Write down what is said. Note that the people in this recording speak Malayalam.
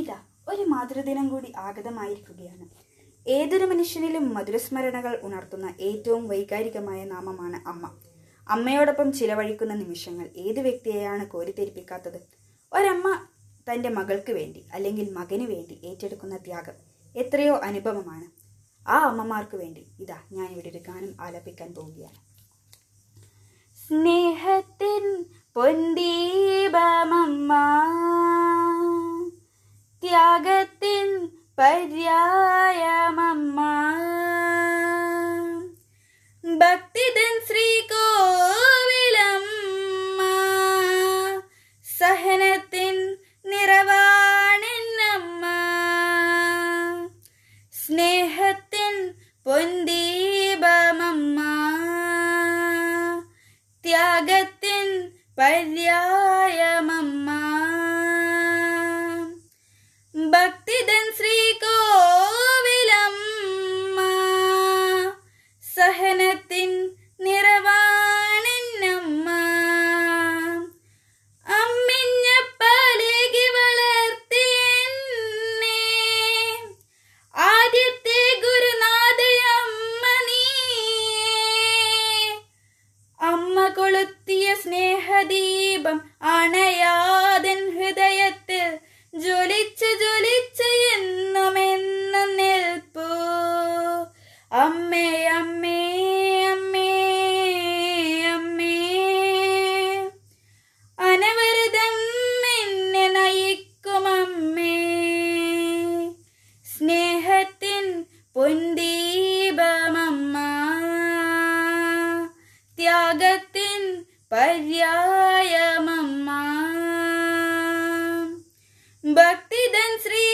ഇതാ ഒരു മാതൃദിനം കൂടി ആഗതമായിരിക്കുകയാണ്. ഏതൊരു മനുഷ്യനിലും മധുരസ്മരണകൾ ഉണർത്തുന്ന ഏറ്റവും വൈകാരികമായ നാമമാണ് അമ്മ. അമ്മയോടൊപ്പം ചിലവഴിക്കുന്ന നിമിഷങ്ങൾ ഏത് വ്യക്തിയെയാണ് കോരിത്തെരിപ്പിക്കാത്തത്? ഒരമ്മ തന്റെ മകൾക്ക് വേണ്ടി അല്ലെങ്കിൽ മകന് വേണ്ടി ഏറ്റെടുക്കുന്ന ത്യാഗം എത്രയോ അനുഭവമാണ്. ആ അമ്മമാർക്ക് വേണ്ടി ഇതാ ഞാൻ ഇവിടെ ഒരു ഗാനം ആലപിക്കാൻ പോവുകയാണ്. സ്നേഹത്തിൻ പൊന്തീപമമ്മ പര്യായമമ്മ ഭക്തിതൻ ശ്രീകോവിലമ്മ. സഹനത്തിൻ നിറവാണെന്നമ്മ. സ്നേഹത്തിൻ പൊന്തീപമമ്മ ത്യാഗത്തിൻ പര്യായമമ്മ. സ്നേഹദീപം അണയാതൻ ഹൃദയത്തിൽ ജ്വലിച്ച് ജ്വലിച്ച് എന്നും എന്നും നിൽപ്പൂ. അമ്മേ അമ്മേ അമ്മേ അമ്മേ. അനവരതം എന്നെ നയിക്കും അമ്മേ. സ്നേഹത്തിൻ പൊന്തീപമമ്മ ത്യാഗത്തിൻ पर्यायमम्मा। भक्तिदन् श्री